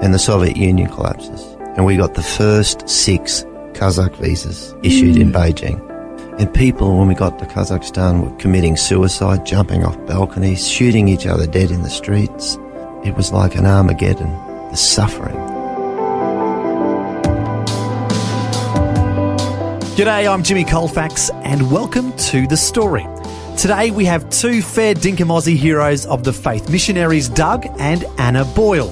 and the Soviet Union collapses. And we got the first six Kazakh visas issued mm. in Beijing. And people, when we got to Kazakhstan, were committing suicide, jumping off balconies, shooting each other dead in the streets. It was like an Armageddon, the suffering. G'day, I'm Jimmy Colfax, and welcome to The Story. Today we have two fair dinkum Aussie heroes of the faith, missionaries Doug and Anna Boyle.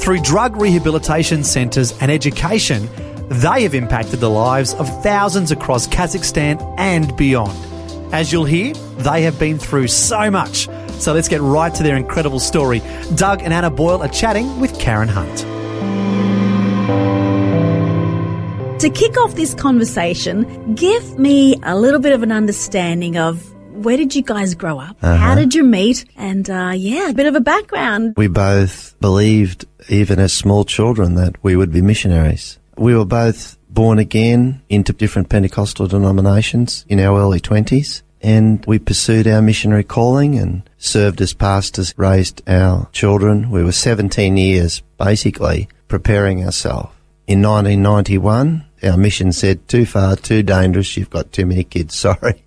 Through drug rehabilitation centres and education, they have impacted the lives of thousands across Kazakhstan and beyond. As you'll hear, they have been through so much. So let's get right to their incredible story. Doug and Anna Boyle are chatting with Karen Hunt. To kick off this conversation, give me a little bit of an understanding of where did you guys grow up? Uh-huh. How did you meet? And uh, yeah, a bit of a background. We both believed, even as small children, that we would be missionaries. We were both born again into different Pentecostal denominations in our early 20s. And we pursued our missionary calling and served as pastors, raised our children. We were 17 years, basically, preparing ourselves. In 1991, our mission said, too far, too dangerous, you've got too many kids, sorry.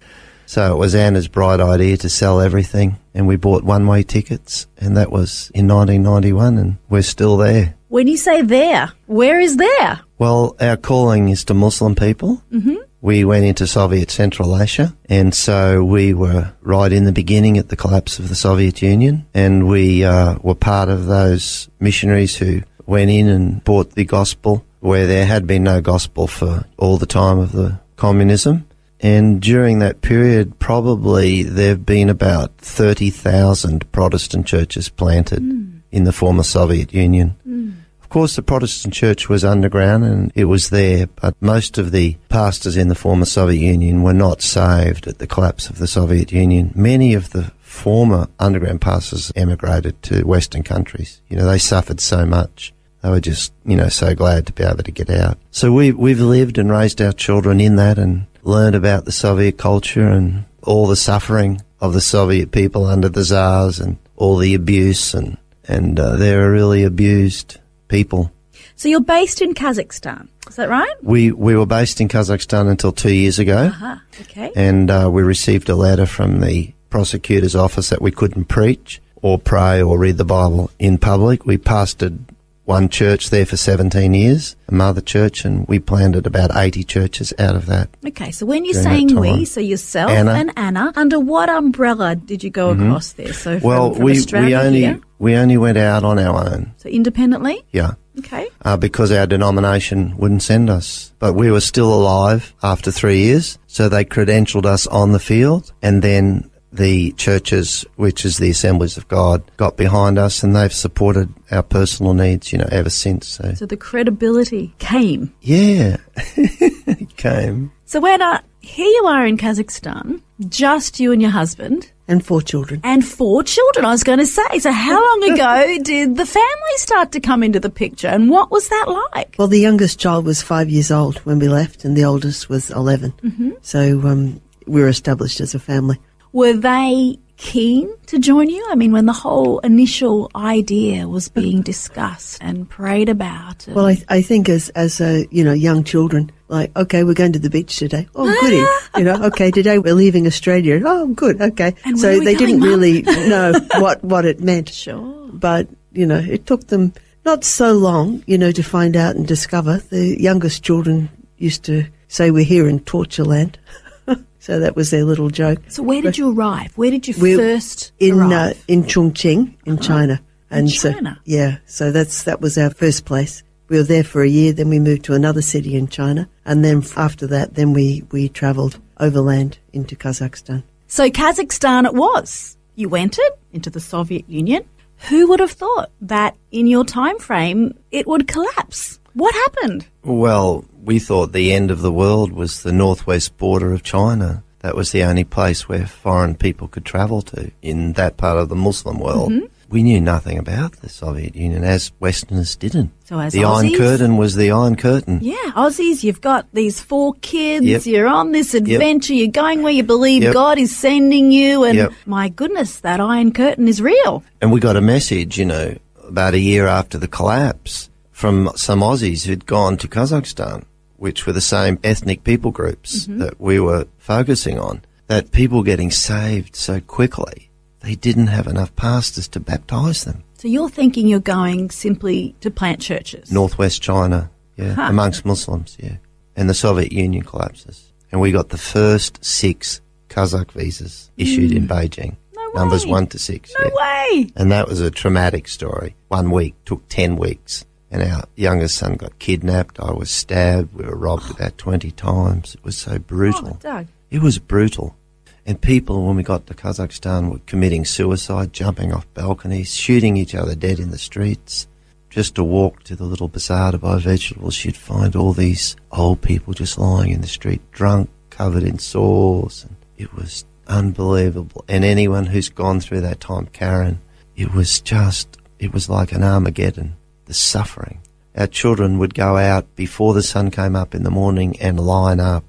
So it was Anna's bright idea to sell everything, and we bought one way tickets, and that was in 1991, and we're still there. When you say there, where is there? Well, our calling is to Muslim people. Mm-hmm. We went into Soviet Central Asia, and so we were right in the beginning at the collapse of the Soviet Union, and we uh, were part of those missionaries who went in and brought the gospel where there had been no gospel for all the time of the communism. And during that period, probably there have been about 30,000 Protestant churches planted mm. in the former Soviet Union. Mm. Of course, the Protestant church was underground and it was there, but most of the pastors in the former Soviet Union were not saved at the collapse of the Soviet Union. Many of the former underground pastors emigrated to Western countries. You know, they suffered so much. They were just, you know, so glad to be able to get out. So we, we've lived and raised our children in that and learned about the Soviet culture and all the suffering of the Soviet people under the Tsars and all the abuse and and uh, they're a really abused people. So you're based in Kazakhstan, is that right? We we were based in Kazakhstan until two years ago. Uh-huh. Okay. And uh, we received a letter from the prosecutor's office that we couldn't preach or pray or read the Bible in public. We pastored one church there for 17 years, a mother church, and we planted about 80 churches out of that. Okay, so when you're saying we, so yourself Anna. and Anna, under what umbrella did you go mm-hmm. across there? So from, well, from we Australia we only here? we only went out on our own. So independently. Yeah. Okay. Uh, because our denomination wouldn't send us, but we were still alive after three years, so they credentialed us on the field, and then the churches, which is the Assemblies of God, got behind us and they've supported our personal needs, you know, ever since. So, so the credibility came. Yeah, it came. So Anna, here you are in Kazakhstan, just you and your husband. And four children. And four children, I was going to say. So how long ago did the family start to come into the picture and what was that like? Well, the youngest child was five years old when we left and the oldest was 11. Mm-hmm. So um, we were established as a family. Were they keen to join you? I mean, when the whole initial idea was being discussed and prayed about. Well, I, I think as as a you know young children, like okay, we're going to the beach today. Oh, goody, you know. Okay, today we're leaving Australia. Oh, good. Okay, and so they didn't Mum? really know what what it meant. Sure, but you know, it took them not so long, you know, to find out and discover. The youngest children used to say, "We're here in torture land." So that was their little joke. So where did you arrive? Where did you We're first in arrive? Uh, in Chongqing in uh-huh. China. And in China. So, yeah, so that's that was our first place. We were there for a year, then we moved to another city in China, and then after that, then we we travelled overland into Kazakhstan. So Kazakhstan it was. You entered into the Soviet Union. Who would have thought that in your time frame it would collapse? What happened? Well, we thought the end of the world was the northwest border of China. That was the only place where foreign people could travel to in that part of the Muslim world. Mm-hmm. We knew nothing about the Soviet Union, as Westerners didn't. So as the Iron Curtain was the Iron Curtain. Yeah, Aussies, you've got these four kids, Yep. you're on this adventure, you're going where you believe Yep. God is sending you, and Yep. my goodness, that Iron Curtain is real. And we got a message, you know, about a year after the collapse from some Aussies who'd gone to Kazakhstan, which were the same ethnic people groups mm-hmm. that we were focusing on, that people getting saved so quickly, they didn't have enough pastors to baptize them. So you're thinking you're going simply to plant churches. Northwest China, yeah, Huh. amongst Muslims, yeah. And the Soviet Union collapses. And we got the first six Kazakh visas issued in mm. Beijing. No Numbers one to six. No yeah. way! And that was a traumatic story. One week took 10 weeks. And our youngest son got kidnapped. I was stabbed. We were robbed about 20 times. It was so brutal. Oh, Doug. It was brutal. And people, when we got to Kazakhstan, were committing suicide, jumping off balconies, shooting each other dead in the streets. Just to walk to the little bazaar to buy vegetables, you'd find all these old people just lying in the street, drunk, covered in sores. And it was unbelievable. And anyone who's gone through that time, Karen, it was just, it was like an Armageddon, the suffering. Our children would go out before the sun came up in the morning and line up.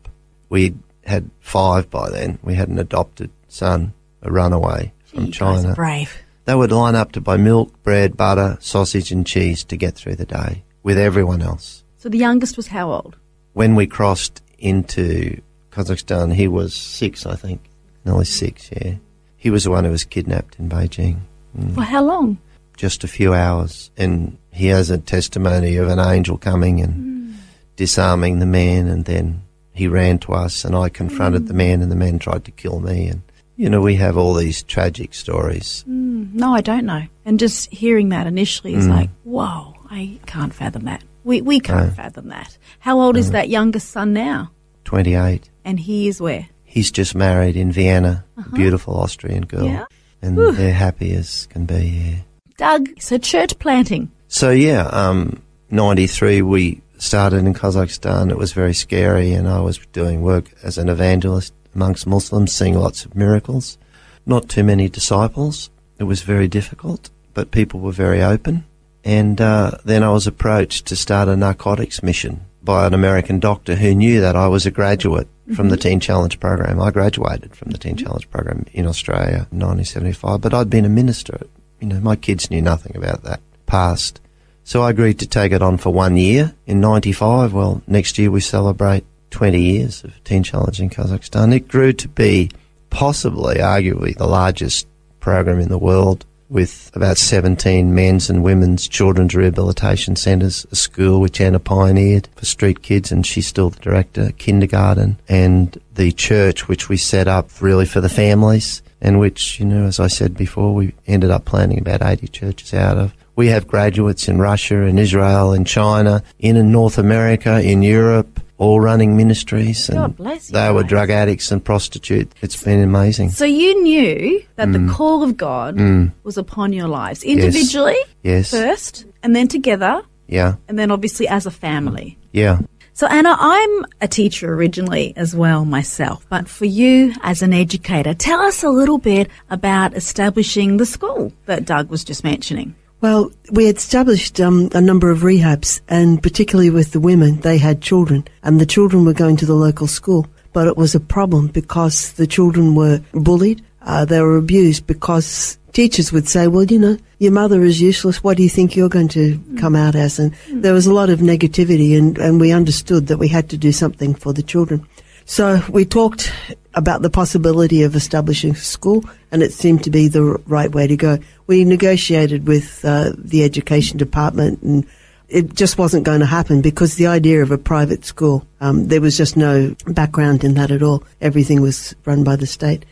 We had five by then. We had an adopted son, a runaway from You China. brave. They would line up to buy milk, bread, butter, sausage, and cheese to get through the day with everyone else. So the youngest was how old? When we crossed into Kazakhstan, he was six, I think. Nearly six, yeah. He was the one who was kidnapped in Beijing. Mm. For how long? Just a few hours. And he has a testimony of an angel coming and hmm. disarming the man, and then he ran to us, and I confronted hmm. the man, and the man tried to kill me. And, you know, we have all these tragic stories. Hmm. No, I don't know. And just hearing that initially is like, whoa, I can't fathom that. We, we can't No. fathom that. How old is that youngest son now? 28. And he is where? He's just married in Vienna, a uh-huh. beautiful Austrian girl. Yeah. And Whew. they're happy as can be, yeah. Doug, so church planting. So, yeah, um, 93, we started in Kazakhstan. It was very scary, and I was doing work as an evangelist amongst Muslims, seeing lots of miracles. Not too many disciples. It was very difficult, but people were very open. And uh, then I was approached to start a narcotics mission by an American doctor who knew that I was a graduate from the Teen Challenge program. I graduated from the Teen Challenge program in Australia in 1975, but I'd been a minister. You know, my kids knew nothing about that past. So I agreed to take it on for one year in 95. Well, next year we celebrate 20 years of Teen Challenge in Kazakhstan. It grew to be possibly, arguably, the largest program in the world with about 17 men's and women's children's rehabilitation centres, a school which Anna pioneered for street kids and she's still the director, kindergarten, and the church which we set up really for the families and which, you know, as I said before, we ended up planning about 80 churches out of. We have graduates in Russia, in Israel, in China, in, North America, in Europe, all running ministries. And God bless you They were drug addicts and prostitutes. It's been amazing. So you knew that Mm. the call of God was upon your lives individually Yes. first, and then together, Yeah. and then obviously as a family. Yeah. So, Anna, I'm a teacher originally as well myself, but for you as an educator, tell us a little bit about establishing the school that Doug was just mentioning. Well, we had established um, a number of rehabs, and particularly with the women, they had children, and the children were going to the local school. But it was a problem because the children were bullied, uh, they were abused because teachers would say, well, you know, your mother is useless. What do you think you're going to come out as? And there was a lot of negativity, and, and we understood that we had to do something for the children. So we talked about the possibility of establishing a school, and it seemed to be the right way to go. We negotiated with uh, the education department, and it just wasn't going to happen because the idea of a private school, um, there was just no background in that at all. Everything was run by the state,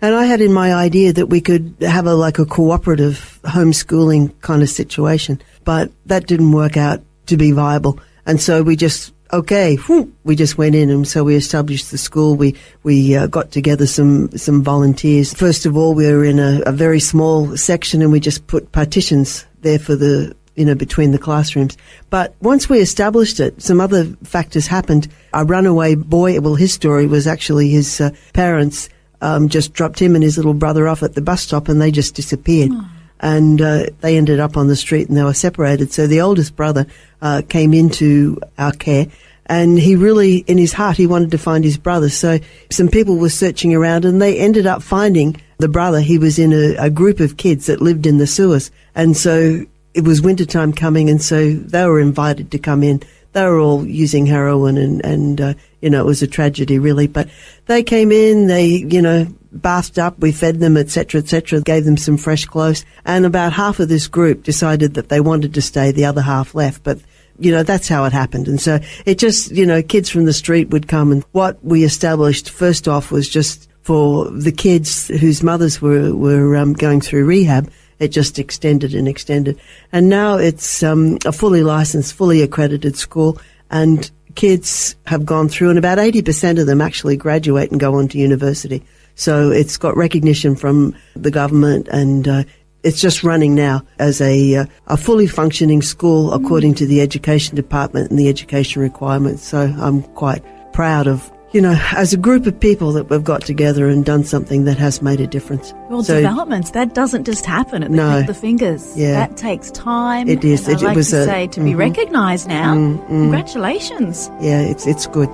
and I had in my idea that we could have a like a cooperative homeschooling kind of situation, but that didn't work out to be viable. And so we just okay, we just went in, and so we established the school. We we uh, got together some some volunteers. First of all, we were in a, a very small section, and we just put partitions there for the you know, between the classrooms. But once we established it, some other factors happened. A runaway boy, well, his story was actually his uh, parents um, just dropped him and his little brother off at the bus stop and they just disappeared. Oh. And uh, they ended up on the street and they were separated. So the oldest brother uh, came into our care and he really, in his heart, he wanted to find his brother. So some people were searching around and they ended up finding the brother. He was in a, a group of kids that lived in the sewers. And so it was wintertime coming, and so they were invited to come in. They were all using heroin, and and uh, you know it was a tragedy really. But they came in, they you know bathed up, we fed them, etc., etc., gave them some fresh clothes, and about half of this group decided that they wanted to stay. The other half left, but you know, that's how it happened. And so it just, you know, kids from the street would come and what we established first off was just for the kids whose mothers were, were um, going through rehab it just extended and extended. And now it's um, a fully licensed, fully accredited school, and kids have gone through, and about 80% of them actually graduate and go on to university. So it's got recognition from the government, and uh, it's just running now as a, uh, a fully functioning school according to the education department and the education requirements. So I'm quite proud of you know, as a group of people that we've got together and done something that has made a difference. Well, so, developments, that doesn't just happen at the no, the fingers. Yeah. That takes time. It is. It, like was to a, say, to mm-hmm. be recognised now. Mm, Congratulations. Yeah, it's, it's good.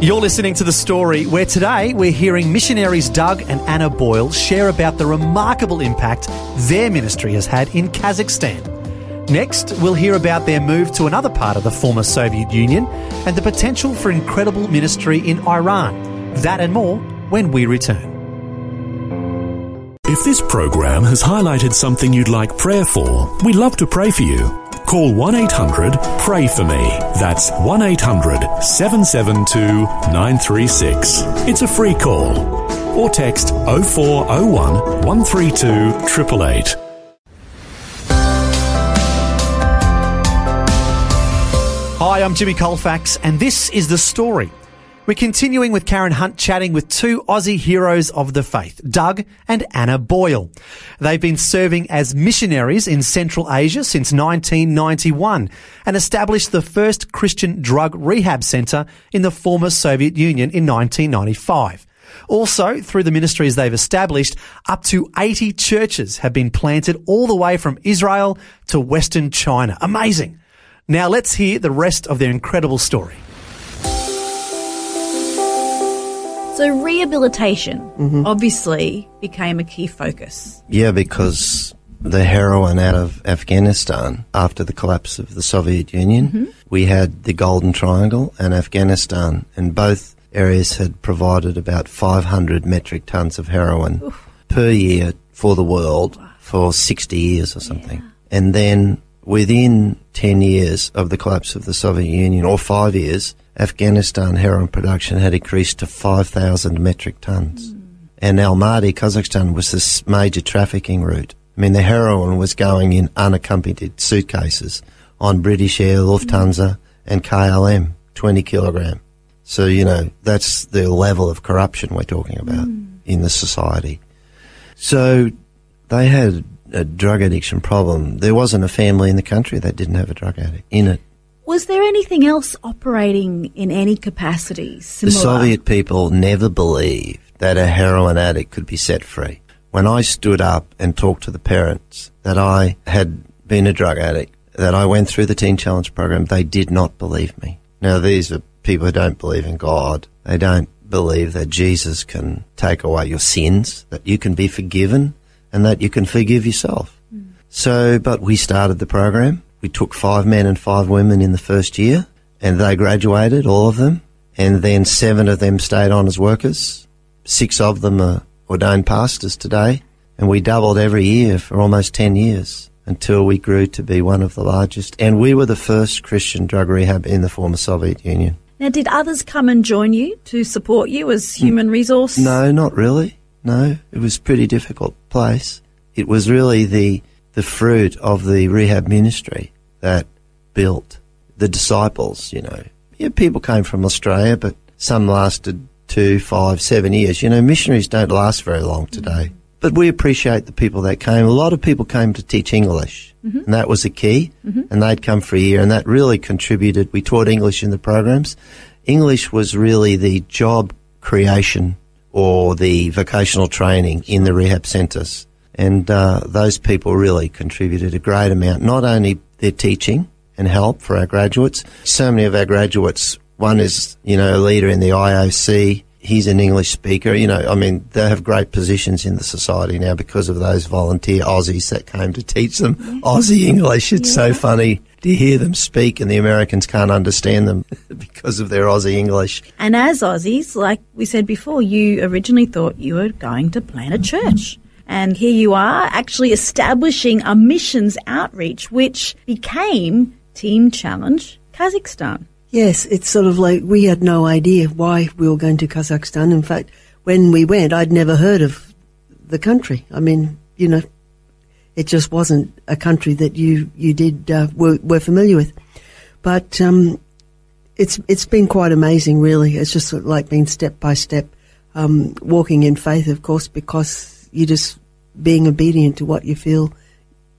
You're listening to The Story, where today we're hearing missionaries Doug and Anna Boyle share about the remarkable impact their ministry has had in Kazakhstan. Next, we'll hear about their move to another part of the former Soviet Union and the potential for incredible ministry in Iran. That and more when we return. If this program has highlighted something you'd like prayer for, we'd love to pray for you. Call 1 800 Pray For Me. That's 1 800 772 936. It's a free call. Or text 0401 132 888. Hi, I'm Jimmy Colfax, and this is The Story. We're continuing with Karen Hunt chatting with two Aussie heroes of the faith, Doug and Anna Boyle. They've been serving as missionaries in Central Asia since 1991 and established the first Christian drug rehab centre in the former Soviet Union in 1995. Also, through the ministries they've established, up to 80 churches have been planted all the way from Israel to Western China. Amazing. Now let's hear the rest of their incredible story. So rehabilitation mm-hmm. obviously became a key focus. Yeah, because the heroin out of Afghanistan after the collapse of the Soviet Union, mm-hmm. we had the Golden Triangle and Afghanistan, and both areas had provided about 500 metric tons of heroin Oof. per year for the world wow. for 60 years or something. Yeah. And then within 10 years of the collapse of the Soviet Union, or five years, Afghanistan heroin production had increased to 5,000 metric tons. Mm. And Almaty, Kazakhstan, was this major trafficking route. I mean, the heroin was going in unaccompanied suitcases on British Air, Lufthansa, mm. and KLM, 20 kilogram. So, you know, that's the level of corruption we're talking about mm. in the society. So they had a drug addiction problem. There wasn't a family in the country that didn't have a drug addict in it. Was there anything else operating in any capacity similar? The Soviet people never believed that a heroin addict could be set free. When I stood up and talked to the parents that I had been a drug addict, that I went through the Teen Challenge program, they did not believe me. Now, these are people who don't believe in God. They don't believe that Jesus can take away your sins, that you can be forgiven, and that you can forgive yourself. Mm. So, but we started the program. We took five men and five women in the first year, and they graduated, all of them. And then seven of them stayed on as workers. Six of them are ordained pastors today. And we doubled every year for almost 10 years until we grew to be one of the largest. And we were the first Christian drug rehab in the former Soviet Union. Now, did others come and join you to support you as human resource? No, not really. No, it was a pretty difficult place it was really the the fruit of the rehab ministry that built the disciples. You know, yeah, people came from Australia, but some lasted two, five, seven years. You know, missionaries don't last very long today. Mm-hmm. But we appreciate the people that came. A lot of people came to teach English, mm-hmm. and that was the key. Mm-hmm. And they'd come for a year, and that really contributed. We taught English in the programs. English was really the job creation or the vocational training in the rehab centres. And uh, those people really contributed a great amount, not only their teaching and help for our graduates. So many of our graduates, one is, you know, a leader in the IOC. He's an English speaker. You know, I mean, they have great positions in the society now because of those volunteer Aussies that came to teach them Aussie English. It's so funny to hear them speak and the Americans can't understand them because of their Aussie English. And as Aussies, like we said before, you originally thought you were going to plant a church. And here you are actually establishing a missions outreach, which became Teen Challenge Kazakhstan. Yes, it's sort of like we had no idea why we were going to Kazakhstan. In fact, when we went, I'd never heard of the country. I mean, you know, it just wasn't a country that you you did uh, were, were familiar with. But um, it's it's been quite amazing, really. It's just sort of like being step by step, um, walking in faith, of course, because you're just being obedient to what you feel,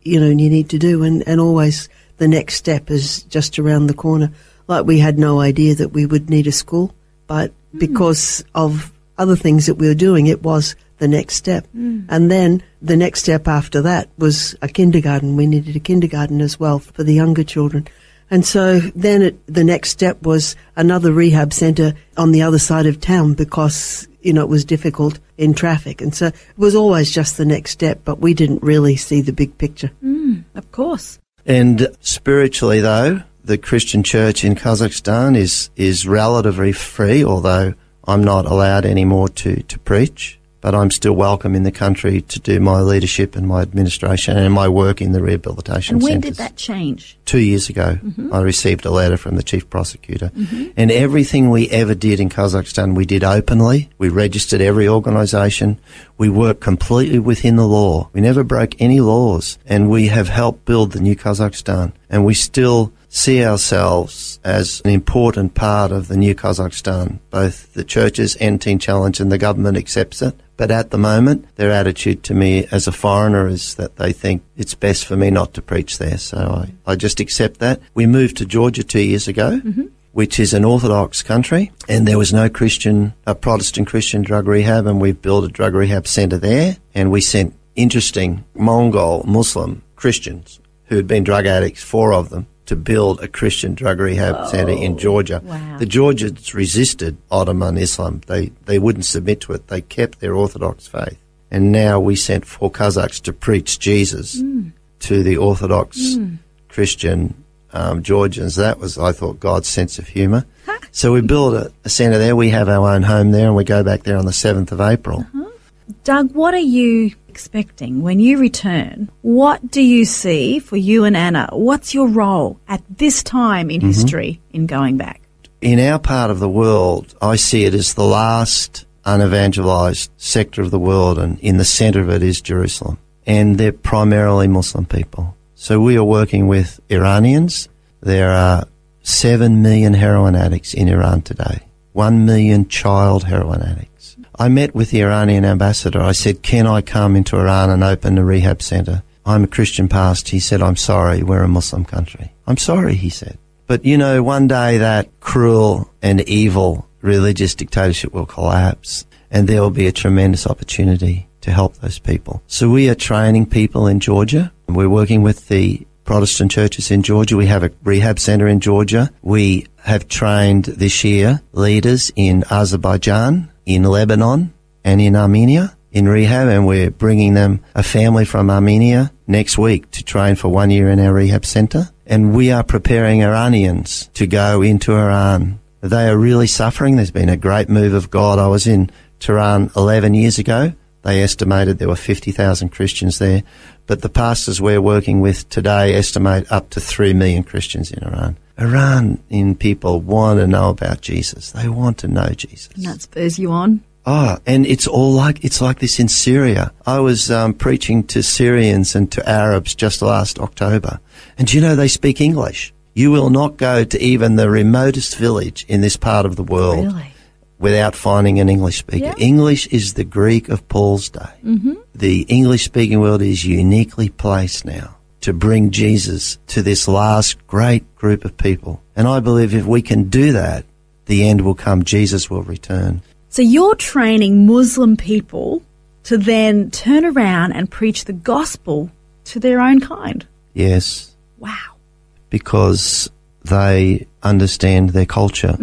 you know, you need to do, and and always the next step is just around the corner. Like we had no idea that we would need a school, but because of other things that we were doing, it was the next step. Hmm. And then the next step after that was a kindergarten. We needed a kindergarten as well for the younger children. And so then it, the next step was another rehab centre on the other side of town because, you know, it was difficult in traffic. And so it was always just the next step, but we didn't really see the big picture. Hmm. Of course. And spiritually, though, the Christian church in Kazakhstan is, is relatively free, although I'm not allowed anymore to, to preach. But I'm still welcome in the country to do my leadership and my administration and my work in the rehabilitation And when centres. did that change? Two years ago, mm-hmm. I received a letter from the chief prosecutor. Mm-hmm. And everything we ever did in Kazakhstan, we did openly. We registered every organisation. We worked completely within the law. We never broke any laws. And we have helped build the new Kazakhstan. And we still see ourselves as an important part of the new Kazakhstan. Both the churches and Teen Challenge and the government accepts it. But at the moment, their attitude to me as a foreigner is that they think it's best for me not to preach there. So I, I just accept that. We moved to Georgia two years ago. Mm-hmm. Which is an Orthodox country, and there was no Christian, a Protestant Christian drug rehab, and we've built a drug rehab centre there, and we sent interesting Mongol Muslim Christians who had been drug addicts, four of them, to build a Christian drug rehab centre in oh, Georgia. wow. The Georgians resisted Ottoman Islam. They, they wouldn't submit to it. They kept their Orthodox faith. And now we sent four Kazakhs to preach Jesus hmm. to the Orthodox hmm. Christian um, Georgians. That was, I thought, God's sense of humour. so we built a, a centre there. We have our own home there, and we go back there on the 7th of April. Uh-huh. Doug, what are you expecting when you return? What do you see for you and Anna? What's your role at this time in mm-hmm. history in going back? in our part of the world, I see it as the last unevangelized sector of the world, and in the center of it is Jerusalem. And they're primarily Muslim people. So we are working with Iranians. There are 7 million heroin addicts in Iran today, 1 million child heroin addicts. I met with the Iranian ambassador. I said, Can I come into Iran and open a rehab center? I'm a Christian past. He said, I'm sorry, we're a Muslim country. I'm sorry, he said. But you know, one day that cruel and evil religious dictatorship will collapse and there will be a tremendous opportunity to help those people. So we are training people in Georgia. We're working with the Protestant churches in Georgia. We have a rehab center in Georgia. We have trained this year leaders in Azerbaijan, in Lebanon, and in Armenia in rehab, and we're bringing them a family from Armenia next week to train for one year in our rehab center. And we are preparing Iranians to go into Iran. They are really suffering. There's been a great move of God. I was in Tehran 11 years ago. They estimated there were 50,000 Christians there. But the pastors we're working with today estimate up to 3 million Christians in Iran. Iranian people want to know about Jesus. They want to know Jesus. And that spurs you on. Oh, and it's all like it's like this in Syria. I was um, preaching to Syrians and to Arabs just last October, and do you know they speak English? You will not go to even the remotest village in this part of the world Really? Without finding an English speaker. Yeah. English is the Greek of Paul's day. Mm-hmm. The English speaking world is uniquely placed now to bring Jesus to this last great group of people. And I believe if we can do that, the end will come. Jesus will return. So you're training Muslim people to then turn around and preach the gospel to their own kind. Yes, Wow. because they understand their culture.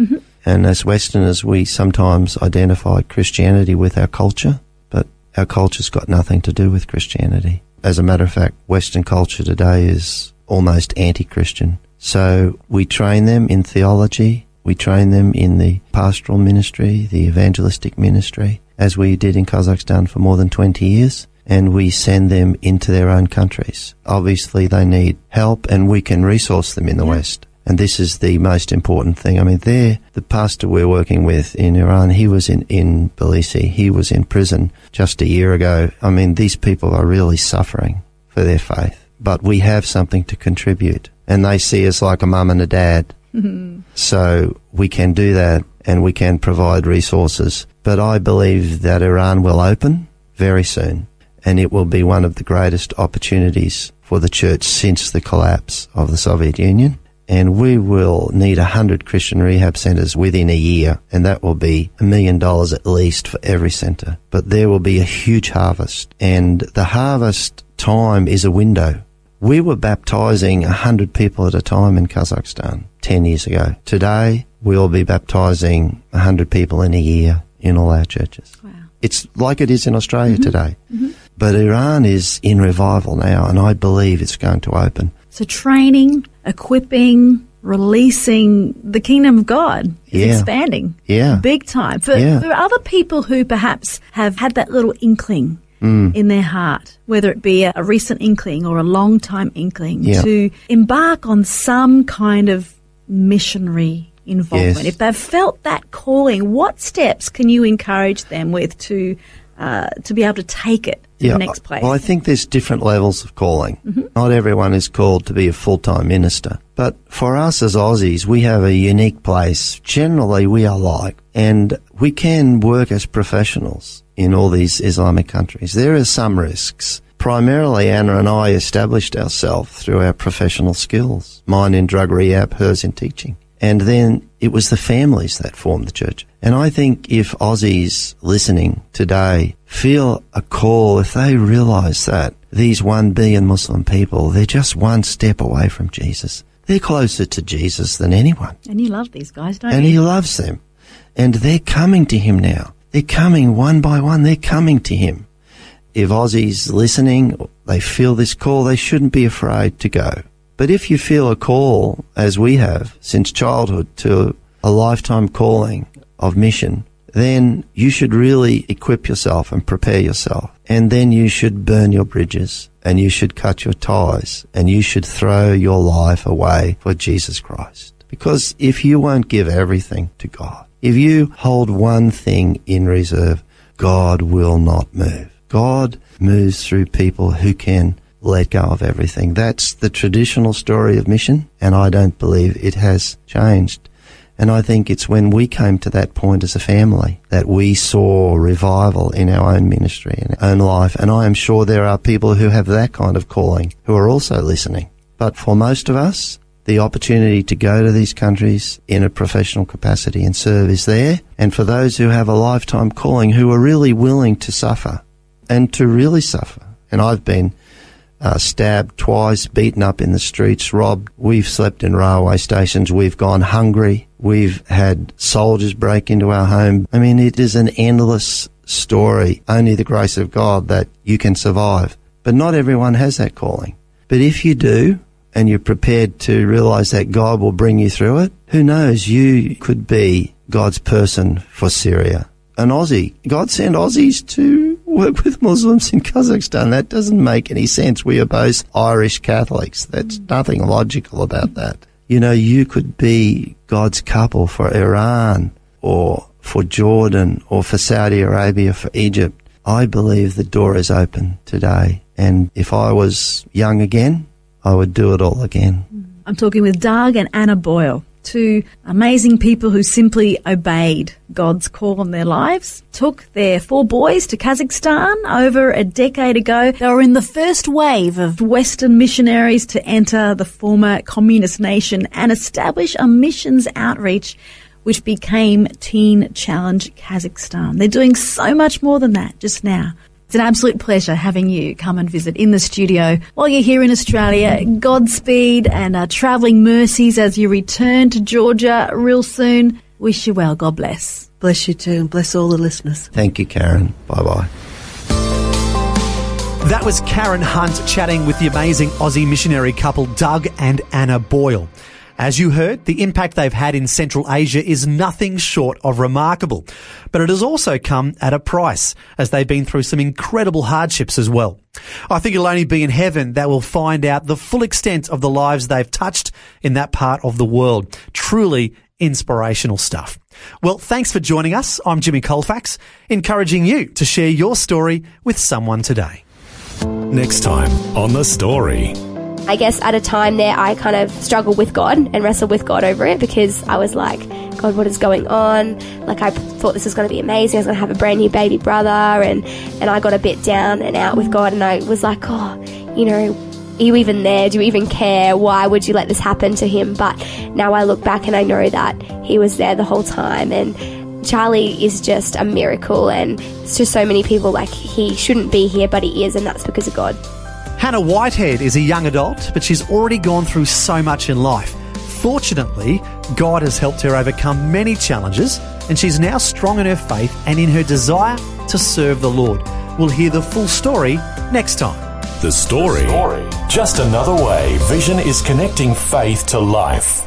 And as Westerners, we sometimes identify Christianity with our culture, but our culture's got nothing to do with Christianity. As a matter of fact, Western culture today is almost anti-Christian. So we train them in theology, we train them in the pastoral ministry, the evangelistic ministry, as we did in Kazakhstan for more than 20 years and we send them into their own countries. Obviously, they need help, and we can resource them in the West. And this is the most important thing. I mean, there, the pastor we're working with in Iran, he was in, in Tbilisi. He was in prison just a year ago. I mean, these people are really suffering for their faith. But we have something to contribute. And they see us like a mum and a dad. Mm-hmm. So we can do that and we can provide resources. But I believe that Iran will open very soon and it will be one of the greatest opportunities for the church since the collapse of the Soviet Union. And we will need a hundred Christian rehab centers within a year, and that will be a million dollars at least for every center. But there will be a huge harvest, and the harvest time is a window. We were baptizing a hundred people at a time in Kazakhstan ten years ago. Today, we'll be baptizing a hundred people in a year in all our churches. Wow. It's like it is in Australia mm-hmm. today. Mm-hmm. But Iran is in revival now, and I believe it's going to open. So training, equipping, releasing the kingdom of God is Yeah. expanding. Yeah. Big time. For, Yeah. for other people who perhaps have had that little inkling Mm. in their heart, whether it be a, a recent inkling or a long time inkling, Yeah. to embark on some kind of missionary involvement. Yes. If they've felt that calling, what steps can you encourage them with to uh, to be able to take it the next place? Well, I think there's different levels of calling. Mm-hmm. Not everyone is called to be a full-time minister. But for us as Aussies, we have a unique place. Generally, we are like, and we can work as professionals in all these Islamic countries. There are some risks. Primarily, Anna and I established ourselves through our professional skills. Mine in drug rehab, hers in teaching. And then it was the families that formed the church. And I think if Aussies listening today feel a call, if they realize that these one billion Muslim people, they're just one step away from Jesus. They're closer to Jesus than anyone. and you love these guys, don't And you? And he loves them. And they're coming to him now. They're coming one by one. They're coming to him. If Aussies listening, they feel this call, they shouldn't be afraid to go. But if you feel a call, as we have since childhood, to a lifetime calling of mission, then you should really equip yourself and prepare yourself. And then you should burn your bridges and you should cut your ties and you should throw your life away for Jesus Christ. Because if you won't give everything to God, if you hold one thing in reserve, God will not move. God moves through people who can let go of everything. That's the traditional story of mission, and I don't believe it has changed. And I think it's when we came to that point as a family that we saw revival in our own ministry and our own life. And I am sure there are people who have that kind of calling who are also listening. But for most of us, the opportunity to go to these countries in a professional capacity and serve is there. And for those who have a lifetime calling who are really willing to suffer and to really suffer. And I've been uh, stabbed twice, beaten up in the streets, robbed. We've slept in railway stations. We've gone hungry. We've had soldiers break into our home. I mean, it is an endless story. Only the grace of God that you can survive. But not everyone has that calling. But if you do, and you're prepared to realize that God will bring you through it, who knows, you could be God's person for Syria. An Aussie. God sent Aussies to work with Muslims in Kazakhstan. That doesn't make any sense. We are both Irish Catholics. That's hmm. nothing logical about that. You know, you could be God's couple for Iran or for Jordan or for Saudi Arabia, for Egypt, I believe the door is open today. And if I was young again, I would do it all again. Hmm. I'm talking with Doug and Anna Boyle, two amazing people who simply obeyed God's call on their lives, took their four boys to Kazakhstan over a decade ago. They were in the first wave of Western missionaries to enter the former communist nation and establish a missions outreach which became Teen Challenge Kazakhstan. They're doing so much more than that just now. It's an absolute pleasure having you come and visit in the studio while you're here in Australia. Godspeed and uh, travelling mercies as you return to Georgia real soon. Wish you well. God bless. Bless you too, and bless all the listeners. Thank you, Karen. Bye bye. That was Karen Hunt chatting with the amazing Aussie missionary couple Doug and Anna Boyle. As you heard, the impact they've had in Central Asia is nothing short of remarkable. But it has also come at a price, as they've been through some incredible hardships as well. I think it'll only be in heaven that we'll find out the full extent of the lives they've touched in that part of the world. Truly inspirational stuff. Well, thanks for joining us. I'm Jimmy Colfax, encouraging you to share your story with someone today. Next time on The Story. I guess at a time there, I kind of struggled with God and wrestled with God over it because I was like, God, what is going on? Like, I thought this was going to be amazing. I was going to have a brand new baby brother, and, and I got a bit down and out with God, and I was like, oh, you know, are you even there? Do you even care? Why would you let this happen to him? But now I look back and I know that he was there the whole time, and Charlie is just a miracle, and it's just so many people like he shouldn't be here, but he is, and that's because of God. Hannah Whitehead is a young adult, but she's already gone through so much in life. Fortunately, God has helped her overcome many challenges, and she's now strong in her faith and in her desire to serve the Lord. We'll hear the full story next time. The story. Just another way Vision is connecting faith to life.